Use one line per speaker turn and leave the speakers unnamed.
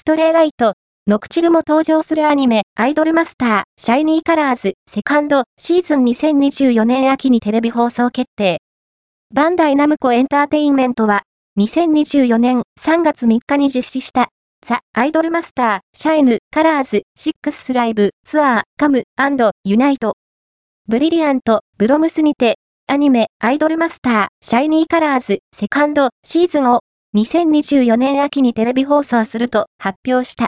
ストレイライト、ノクチルも登場するアニメ、アイドルマスター、シャイニーカラーズ、セカンド、シーズン2024年秋にテレビ放送決定。バンダイナムコエンターテインメントは、2024年3月3日に実施した、ザ・アイドルマスター、シャイヌ、カラーズ、シックスライブ、ツアー、カム、アンド、ユナイト。ブリリアント、ブロムスにて、アニメ、アイドルマスター、シャイニーカラーズ、セカンド、シーズンを、2024年秋にテレビ放送すると発表した。